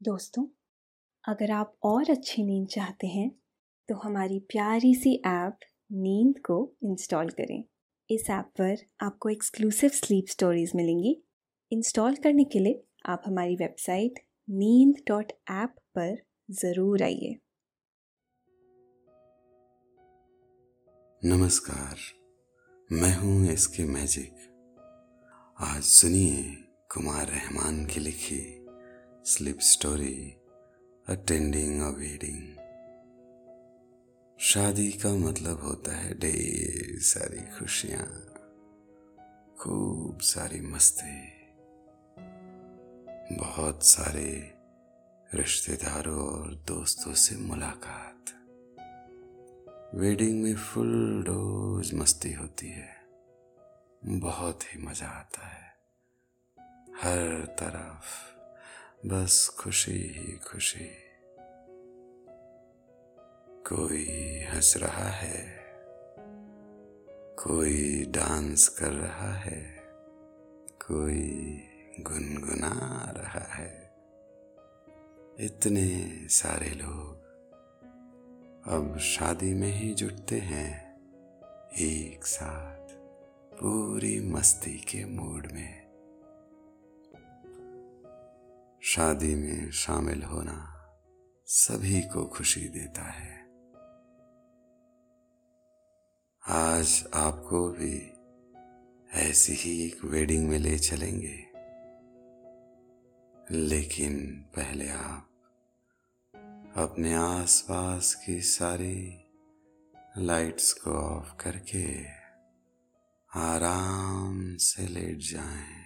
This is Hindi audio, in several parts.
दोस्तों, अगर आप और अच्छी नींद चाहते हैं तो हमारी प्यारी सी ऐप नींद को इंस्टॉल करें। इस ऐप पर आपको एक्सक्लूसिव स्लीप स्टोरीज मिलेंगी। इंस्टॉल करने के लिए आप हमारी वेबसाइट नींद डॉट ऐप पर ज़रूर आइए। नमस्कार, मैं हूँ इसके मैजिक। आज सुनिए कुमार रहमान की लिखी sleep story attending a wedding शादी का मतलब होता है ढेर सारी खुशियाँ, खूब सारी मस्ती, बहुत सारे रिश्तेदारों और दोस्तों से मुलाकात। वेडिंग में फुल डोज मस्ती होती है, बहुत ही मज़ा आता है, हर तरफ़ बस खुशी ही खुशी। कोई हंस रहा है, कोई डांस कर रहा है, कोई गुनगुना रहा है। इतने सारे लोग अब शादी में ही जुटते हैं, एक साथ पूरी मस्ती के मूड में। शादी में शामिल होना सभी को खुशी देता है आज आपको भी ऐसी ही एक वेडिंग में ले चलेंगे लेकिन पहले आप अपने आसपास की सारी लाइट्स को ऑफ़ करके आराम से लेट जाएँ।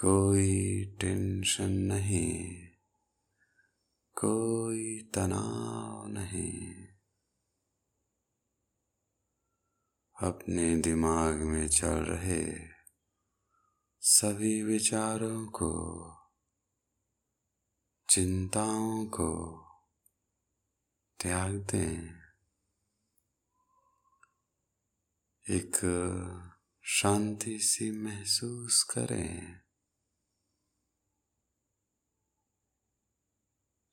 कोई टेंशन नहीं, कोई तनाव नहीं। अपने दिमाग में चल रहे सभी विचारों को, चिंताओं को त्याग दें। एक शांति सी महसूस करें।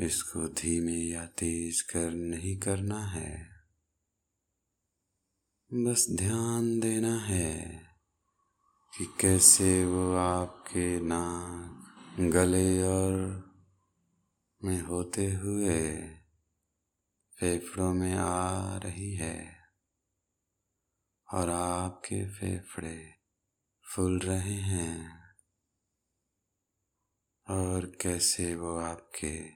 इसको धीमे या तेज कर नहीं करना है। बस ध्यान देना है कि कैसे वो आपके नाक, गले और में होते हुए फेफड़ों में आ रही है और आपके फेफड़े फूल रहे हैं। और कैसे वो आपके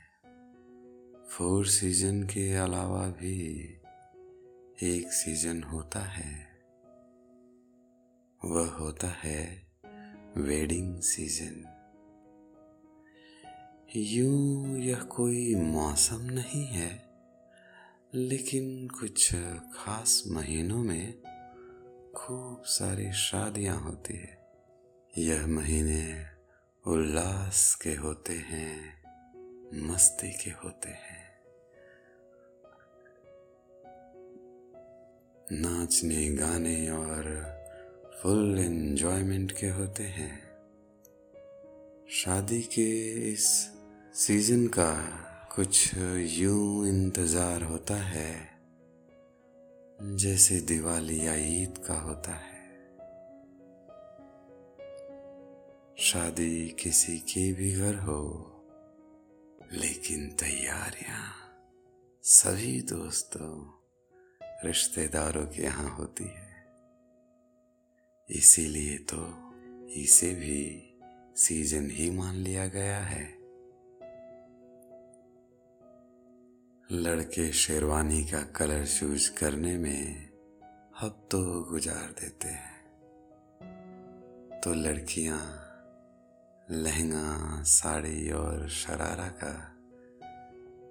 फोर सीज़न के अलावा भी एक सीज़न होता है। वह होता है वेडिंग सीज़न। यूँ यह कोई मौसम नहीं है, लेकिन कुछ खास महीनों में खूब सारी शादियाँ होती है। यह महीने उल्लास के होते हैं। मस्ती के होते हैं। नाचने, गाने और फुल एंजॉयमेंट के होते हैं। शादी के इस सीज़न का कुछ यूँ इंतज़ार होता है, जैसे दिवाली या ईद का होता है। शादी किसी के भी घर हो लेकिन तैयारियाँ सभी दोस्तों, रिश्तेदारों के यहाँ होती है। इसीलिए तो इसे भी सीज़न ही मान लिया गया है। लड़के शेरवानी का कलर चूज़ करने में हफ्तों गुजार देते हैं। तो लड़कियाँ लहंगा, साड़ी और शरारा का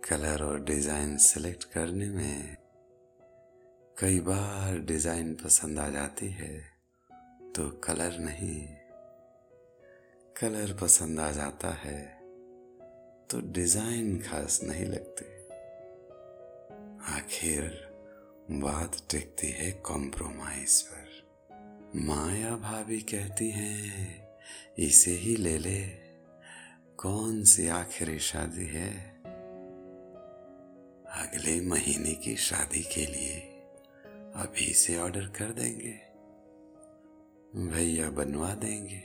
कलर और डिज़ाइन सेलेक्ट करने में कई बार डिज़ाइन पसंद आ जाती है तो कलर नहीं। कलर पसंद आ जाता है तो डिज़ाइन खास नहीं लगती। आखिर बात टिकती है कॉम्प्रोमाइज पर। माया भाभी कहती हैं इसे ही ले ले। कौन सी आखिरी शादी है? अगले महीने की शादी के लिए अभी से ऑर्डर कर देंगे। भैया बनवा देंगे।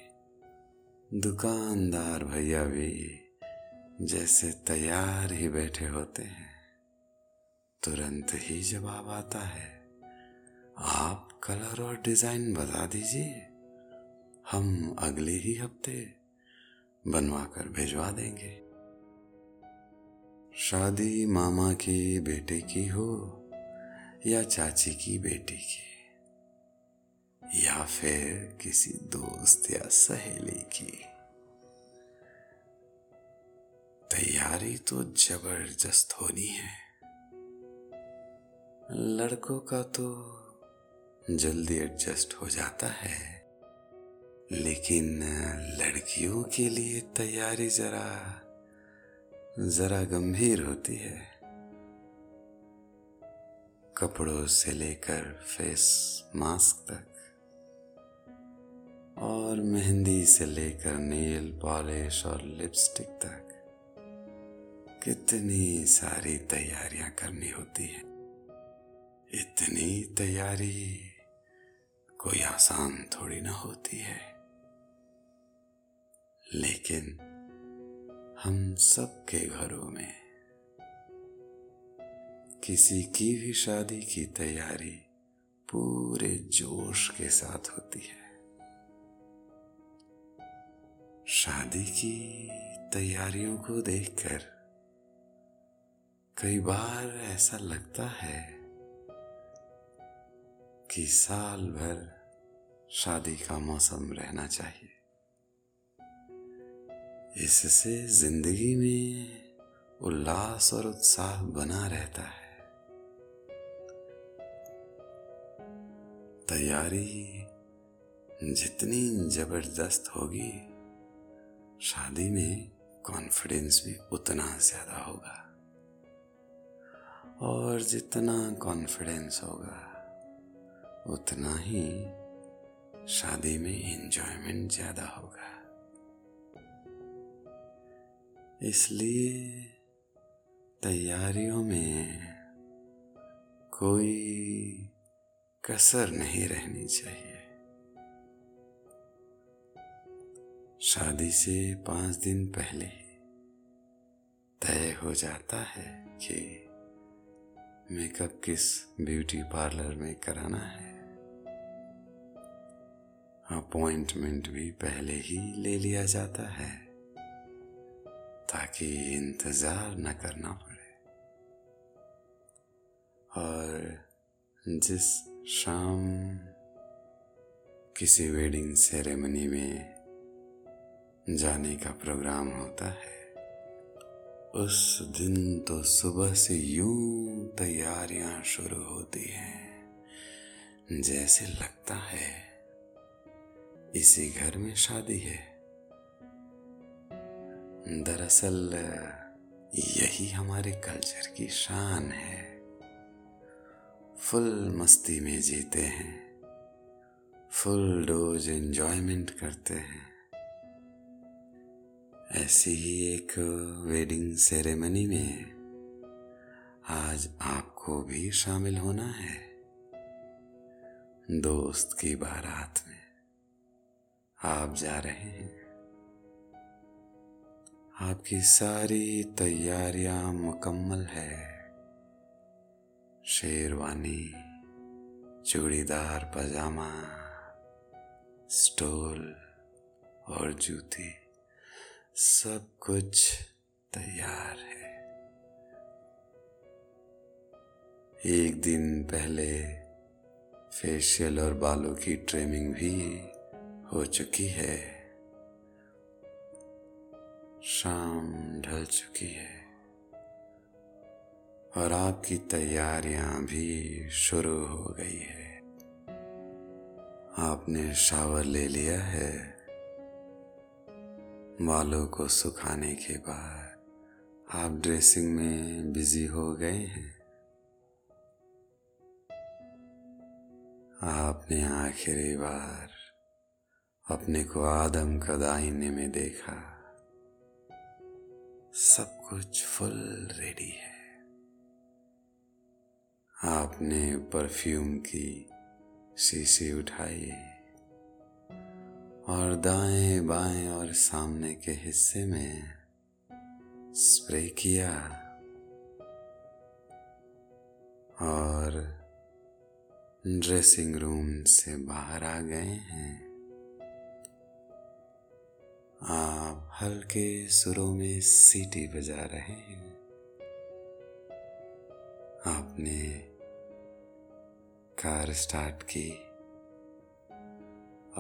दुकानदार भैया भी जैसे तैयार ही बैठे होते हैं। तुरंत ही जवाब आता है, आप कलर और डिज़ाइन बता दीजिए। हम अगले ही हफ़्ते बनवा कर भिजवा देंगे। शादी मामा के बेटे की हो या चाची की बेटी की, या फिर किसी दोस्त या सहेली की। तैयारी तो ज़बरदस्त होनी है। लड़कों का तो जल्दी एडजस्ट हो जाता है। लेकिन लड़कियों के लिए तैयारी जरा जरा गंभीर होती है। कपड़ों से लेकर फेस मास्क तक, और मेहंदी से लेकर नेल पॉलिश और लिपस्टिक तक, कितनी सारी तैयारियाँ करनी होती है। इतनी तैयारी कोई आसान थोड़ी ना होती है। लेकिन हम सबके घरों में किसी की भी शादी की तैयारी पूरे जोश के साथ होती है। शादी की तैयारियों को देखकर कई बार ऐसा लगता है कि साल भर शादी का मौसम रहना चाहिए। इससे ज़िंदगी में उल्लास और उत्साह बना रहता है। तैयारी जितनी ज़बरदस्त होगी, शादी में कॉन्फिडेंस भी उतना ज़्यादा होगा। और जितना कॉन्फिडेंस होगा, उतना ही शादी में एंजॉयमेंट ज़्यादा होगा। इसलिए तैयारियों में कोई कसर नहीं रहनी चाहिए। शादी से पाँच दिन पहले तय हो जाता है कि मेकअप किस ब्यूटी पार्लर में कराना है। अपॉइंटमेंट भी पहले ही ले लिया जाता है। ताकि इंतज़ार न करना पड़े। और जिस शाम किसी वेडिंग सेरेमनी में जाने का प्रोग्राम होता है, उस दिन तो सुबह से यूँ तैयारियाँ शुरू होती हैं, जैसे लगता है इसी घर में शादी है। दरअसल, यही हमारे कल्चर की शान है। फुल मस्ती में जीते हैं, फुल डोज एंजॉयमेंट करते हैं। ऐसी ही एक वेडिंग सेरेमनी में आज आपको भी शामिल होना है, दोस्त की बारात में। आप जा रहे हैं। आपकी सारी तैयारियाँ मुकम्मल है। शेरवानी, चूड़ीदार पजामा, स्टोल और जूती, सब कुछ तैयार है। एक दिन पहले फेशियल और बालों की ट्रिमिंग भी हो चुकी है। शाम ढल चुकी है और आपकी तैयारियाँ भी शुरू हो गई है। आपने शावर ले लिया है बालों को सुखाने के बाद। आप ड्रेसिंग में बिज़ी हो गए हैं। आपने आखिरी बार अपने को आदम का दाइने में देखा। सब कुछ फुल रेडी है। आपने परफ्यूम की शीशी उठाई और दाएँ बाएँ और सामने के हिस्से में स्प्रे किया और ड्रेसिंग रूम से बाहर आ गए हैं। आप हल्के सुरों में सीटी बजा रहे हैं। आपने कार स्टार्ट की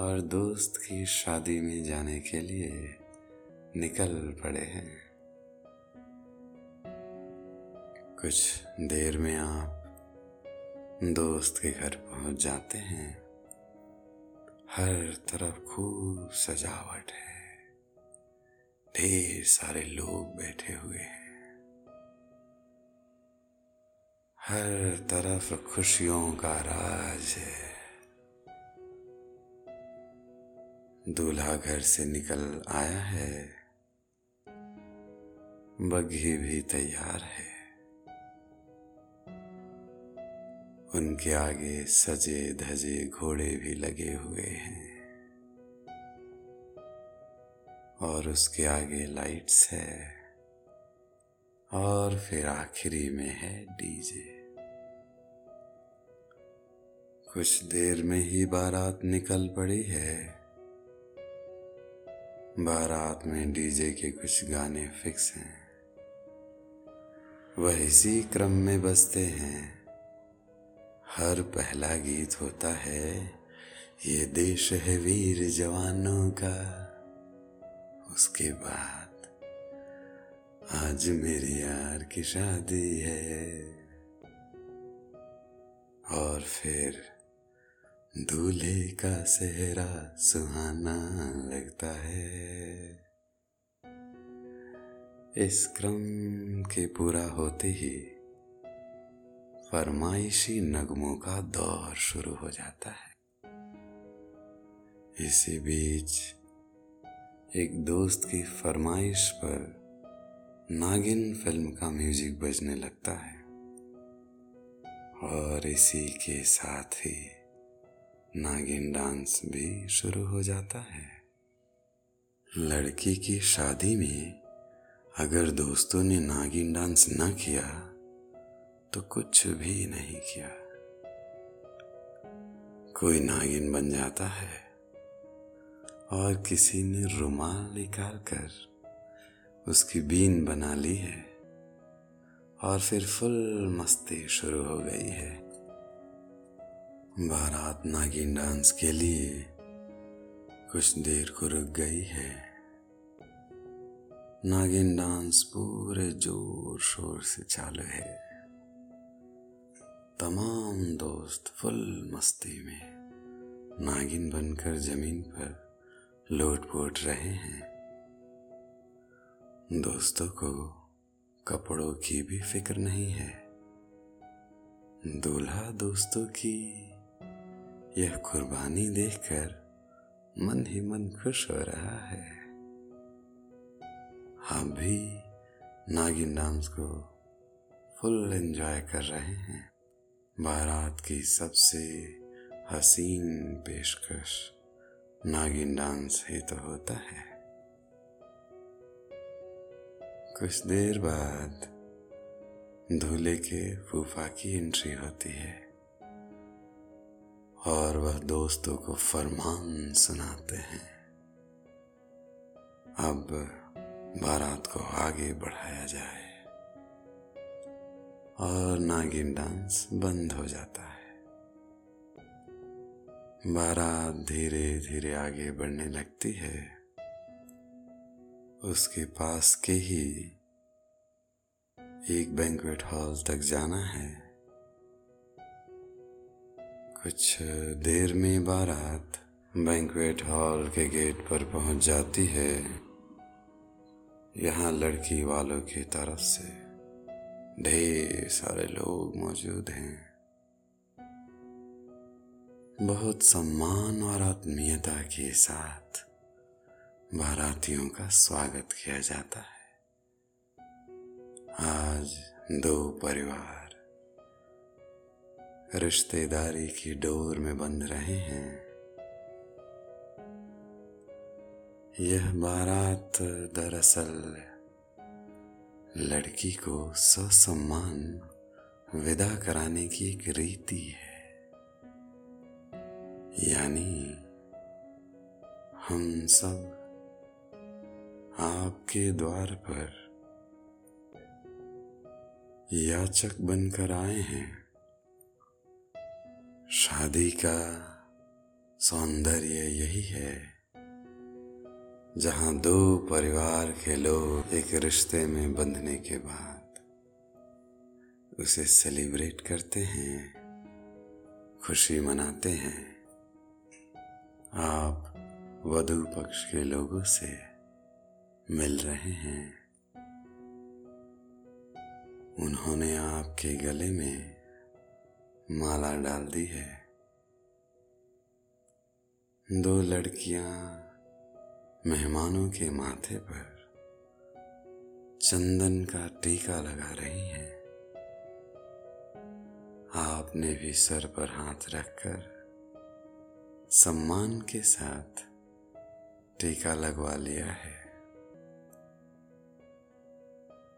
और दोस्त की शादी में जाने के लिए निकल पड़े हैं। कुछ देर में आप दोस्त के घर पहुँच जाते हैं। हर तरफ़ खूब सजावट है। ढेर सारे लोग बैठे हुए हैं। हर तरफ़ खुशियों का राज है। दूल्हा घर से निकल आया है। बग्घी भी तैयार है। उनके आगे सजे धजे घोड़े भी लगे हुए हैं। और उसके आगे लाइट्स है। और फिर आखिरी में है डीजे कुछ देर में ही बारात निकल पड़ी है। बारात में डीजे के कुछ गाने फिक्स हैं। वह इसी क्रम में बजते हैं। हर पहला गीत होता है। ये देश है वीर जवानों का। उसके बाद आज मेरी यार की शादी है। और फिर दूल्हे का सेहरा सुहाना लगता है। इस क्रम के पूरा होते ही फरमाइशी नगमों का दौर शुरू हो जाता है। इसी बीच एक दोस्त की फरमाइश पर नागिन फ़िल्म का म्यूज़िक बजने लगता है। और इसी के साथ ही नागिन डांस भी शुरू हो जाता है। लड़की की शादी में अगर दोस्तों ने नागिन डांस न किया तो कुछ भी नहीं किया। कोई नागिन बन जाता है। और किसी ने रुमाल निकाल कर उसकी बीन बना ली है और फिर फुल मस्ती शुरू हो गई है। बारात नागिन डांस के लिए कुछ देर को रुक गई है। नागिन डांस पूरे ज़ोर शोर से चालू है। तमाम दोस्त फुल मस्ती में नागिन बनकर ज़मीन पर लोट पोट रहे हैं। दोस्तों को कपड़ों की भी फ़िक्र नहीं है। दूल्हा दोस्तों की यह कुर्बानी देखकर मन ही मन खुश हो रहा है। हम भी नागिन डांस को फुल एंजॉय कर रहे हैं। बारात की सबसे हसीन पेशकश। नागिन डांस ही तो होता है। कुछ देर बाद दूल्हे के फूफा की एंट्री होती है और वह दोस्तों को फरमान सुनाते हैं। अब बारात को आगे बढ़ाया जाए और नागिन डांस बंद हो जाता है। बारात धीरे धीरे आगे बढ़ने लगती है। उसके पास के ही एक बैंकवेट हॉल तक जाना है। कुछ देर में बारात बैंकवेट हॉल के गेट पर पहुँच जाती है। यहाँ लड़की वालों की तरफ़ से ढेर सारे लोग मौजूद हैं। बहुत सम्मान और आत्मीयता के साथ बारातियों का स्वागत किया जाता है। आज दो परिवार रिश्तेदारी की डोर में बंध रहे हैं। यह बारात दरअसल लड़की को ससम्मान विदा कराने की एक रीति है। यानी हम सब आपके द्वार पर याचक बनकर आए हैं। शादी का सौंदर्य यही है, जहाँ दो परिवार के लोग एक रिश्ते में बंधने के बाद उसे सेलिब्रेट करते हैं, खुशी मनाते हैं। आप वधु पक्ष के लोगों से मिल रहे हैं। उन्होंने आपके गले में माला डाल दी है। दो लड़कियाँ मेहमानों के माथे पर चंदन का टीका लगा रही हैं। आपने भी सर पर हाथ रखकर सम्मान के साथ टीका लगवा लिया है।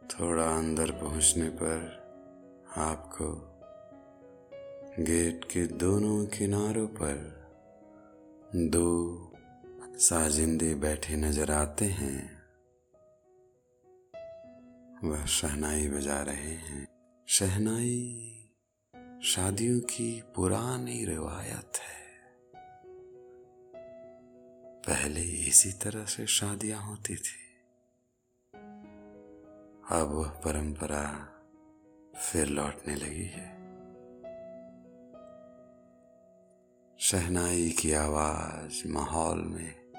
थोड़ा अंदर पहुँचने पर आपको गेट के दोनों किनारों पर दो साजिंदे बैठे नज़र आते हैं। वह शहनाई बजा रहे हैं। शहनाई शादियों की पुरानी रिवायत है। पहले इसी तरह से शादियाँ होती थी। अब वह परंपरा फिर लौटने लगी है। शहनाई की आवाज़ माहौल में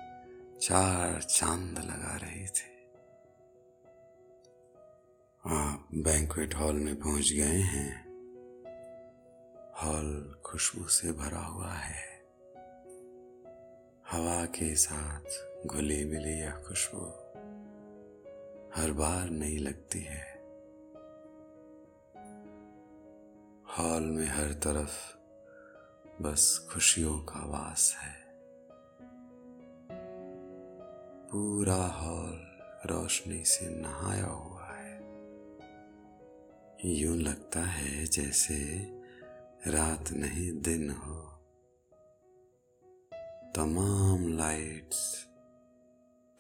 चार चाँद लगा रही थी। आप बैंकवेट हॉल में पहुँच गए हैं। हॉल खुशबू से भरा हुआ है। हवा के साथ घुली मिली यह खुशबू, हर बार नहीं लगती है। हॉल में हर तरफ़ बस खुशियों का वास है। पूरा हॉल रोशनी से नहाया हुआ है। यूँ लगता है जैसे रात नहीं दिन हो। तमाम लाइट्स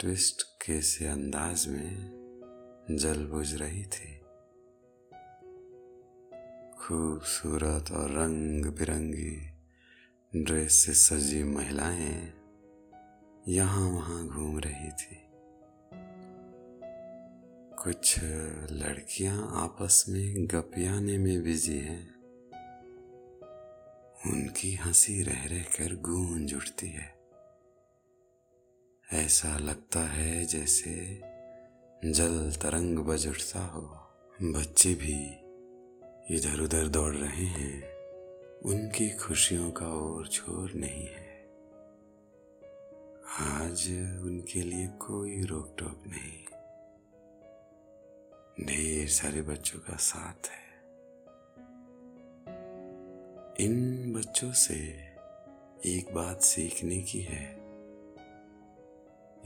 ट्विस्ट के से अंदाज में जल बुझ रही थी। खूबसूरत और रंग बिरंगी ड्रेस से सजी महिलाएँ यहाँ वहाँ घूम रही थी। कुछ लड़कियाँ आपस में गपियाने में बिज़ी हैं। उनकी हँसी रह रह कर गूंज उठती है। ऐसा लगता है जैसे जल तरंग बज उठता हो। बच्चे भी इधर उधर दौड़ रहे हैं। उनकी खुशियों का और छोर नहीं है। आज उनके लिए कोई रोक टोक नहीं। ढेर सारे बच्चों का साथ है। इन बच्चों से एक बात सीखने की है।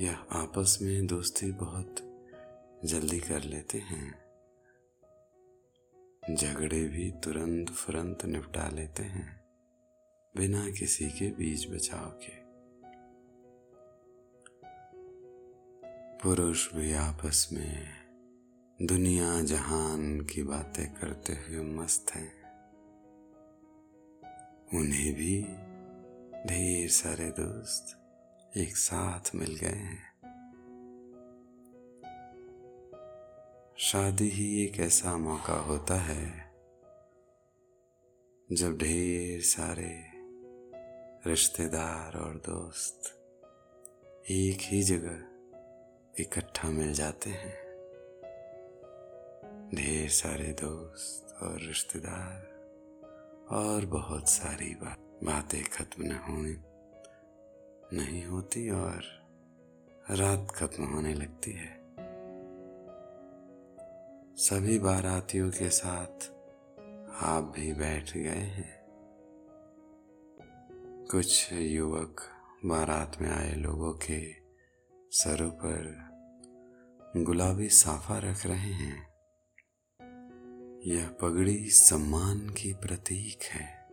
यह आपस में दोस्ती बहुत जल्दी कर लेते हैं। झगड़े भी तुरंत फुरंत निपटा लेते हैं, बिना किसी के बीच बचाव के। पुरुष भी आपस में दुनिया जहान की बातें करते हुए मस्त हैं। उन्हें भी ढेर सारे दोस्त एक साथ मिल गए हैं। शादी ही एक ऐसा मौका होता है जब ढेर सारे रिश्तेदार और दोस्त एक ही जगह इकट्ठा मिल जाते हैं। ढेर सारे दोस्त और रिश्तेदार और बहुत सारी बात, बातें खत्म न होने, नहीं होती और रात खत्म होने लगती है। सभी बारातियों के साथ आप भी बैठ गए हैं। कुछ युवक बारात में आए लोगों के सरों पर गुलाबी साफा रख रहे हैं। यह पगड़ी सम्मान की प्रतीक है।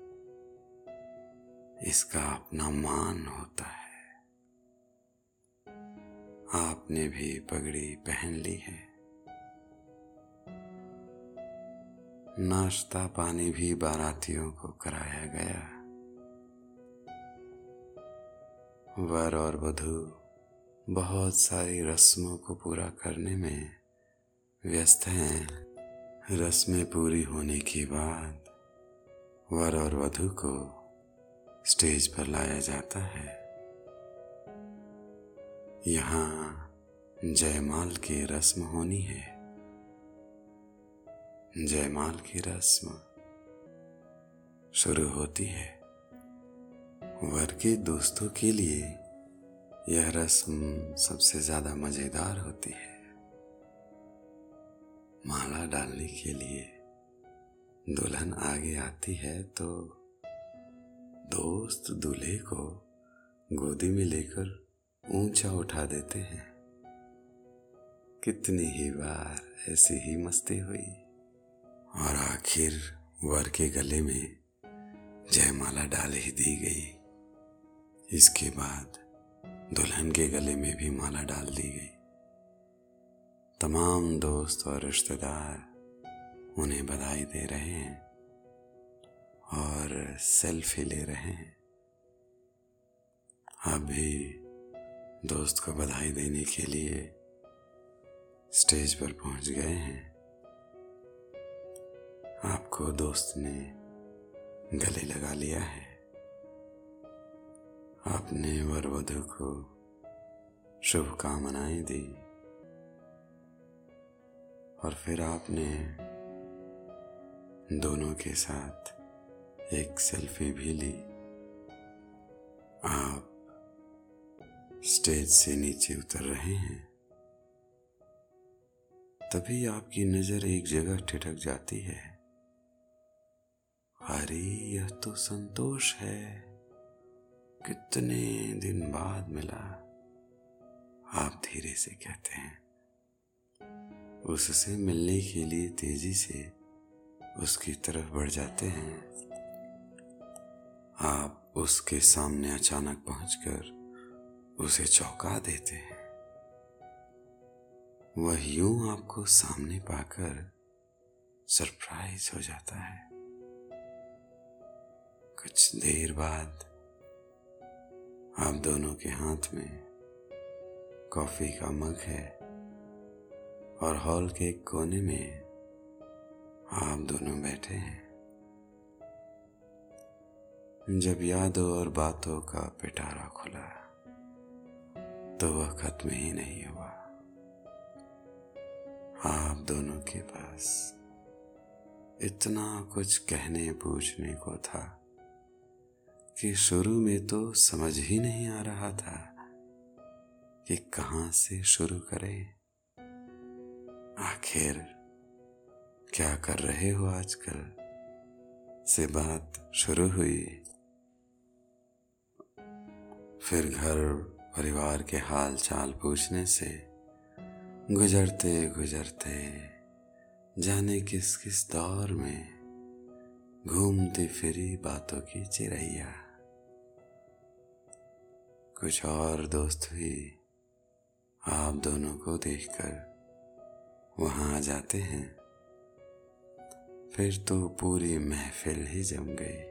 इसका अपना मान होता है। आपने भी पगड़ी पहन ली है। नाश्ता पानी भी बारातियों को कराया गया। वर और वधु बहुत सारी रस्मों को पूरा करने में व्यस्त हैं। रस्में पूरी होने के बाद वर और वधु को स्टेज पर लाया जाता है। यहाँ जयमाल की रस्म होनी है। जयमाल की रस्म शुरू होती है। वर के दोस्तों के लिए यह रस्म सबसे ज़्यादा मज़ेदार होती है। माला डालने के लिए। दुल्हन आगे आती है तो दोस्त दूल्हे को गोदी में लेकर ऊँचा उठा देते हैं। कितनी ही बार ऐसी ही मस्ती हुई। और आखिर वर के गले में जयमाला डाल ही दी गई। इसके बाद दुल्हन के गले में भी माला डाल दी गई। तमाम दोस्त और रिश्तेदार उन्हें बधाई दे रहे हैं और सेल्फी ले रहे हैं। आप भी दोस्त को बधाई देने के लिए स्टेज पर पहुँच गए हैं। आपको दोस्त ने गले लगा लिया है। आपने वर वधु को शुभकामनाएँ दी। और फिर आपने दोनों के साथ एक सेल्फी भी ली। आप स्टेज से नीचे उतर रहे हैं। तभी आपकी नज़र एक जगह ठिठक जाती है। अरे, यह तो संतोष है। कितने दिन बाद मिला। आप धीरे से कहते हैं। उससे मिलने के लिए तेज़ी से उसकी तरफ़ बढ़ जाते हैं। आप उसके सामने अचानक पहुंचकर उसे चौंका देते हैं। वह यूँ आपको सामने पाकर सरप्राइज़ हो जाता है। कुछ देर बाद आप दोनों के हाथ में कॉफ़ी का मग है। और हॉल के एक कोने में आप दोनों बैठे हैं। जब यादों और बातों का पिटारा खुला तो वह खत्म ही नहीं हुआ। आप दोनों के पास इतना कुछ कहने पूछने को था कि शुरू में तो समझ ही नहीं आ रहा था कि कहाँ से शुरू करें। आखिर क्या कर रहे हो आजकल? से बात शुरू हुई। फिर घर परिवार के हाल चाल पूछने से गुजरते गुजरते जाने किस किस दौर में घूमती फिरी बातों की चिड़ैया कुछ और दोस्त भी आप दोनों को देखकर वहाँ आ जाते हैं। फिर तो पूरी महफिल ही जम गई।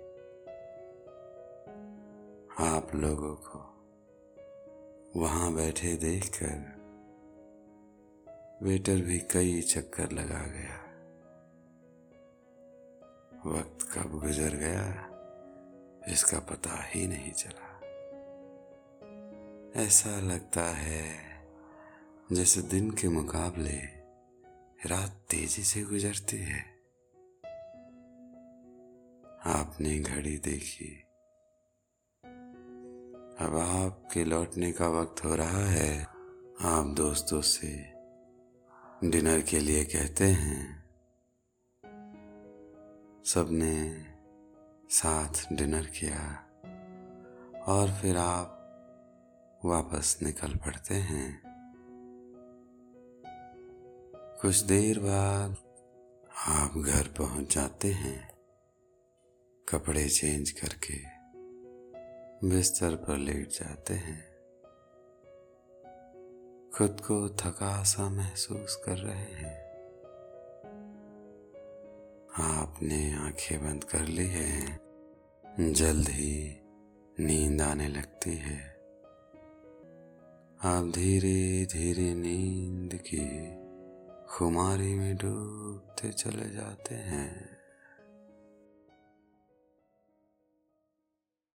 आप लोगों को वहाँ बैठे देखकर वेटर भी कई चक्कर लगा गया। वक्त कब गुजर गया, इसका पता ही नहीं चला। ऐसा लगता है जैसे दिन के मुकाबले रात तेज़ी से गुजरती है। आपने घड़ी देखी। अब आपके लौटने का वक्त हो रहा है। आप दोस्तों से डिनर के लिए कहते हैं। सबने साथ डिनर किया और फिर आप वापस निकल पड़ते हैं। कुछ देर बाद आप घर पहुँच जाते हैं। कपड़े चेंज करके बिस्तर पर लेट जाते हैं। खुद को थका सा महसूस कर रहे हैं। आपने आँखें बंद कर ली है। जल्द ही नींद आने लगती है। आप धीरे धीरे नींद की खुमारी में डूबते चले जाते हैं।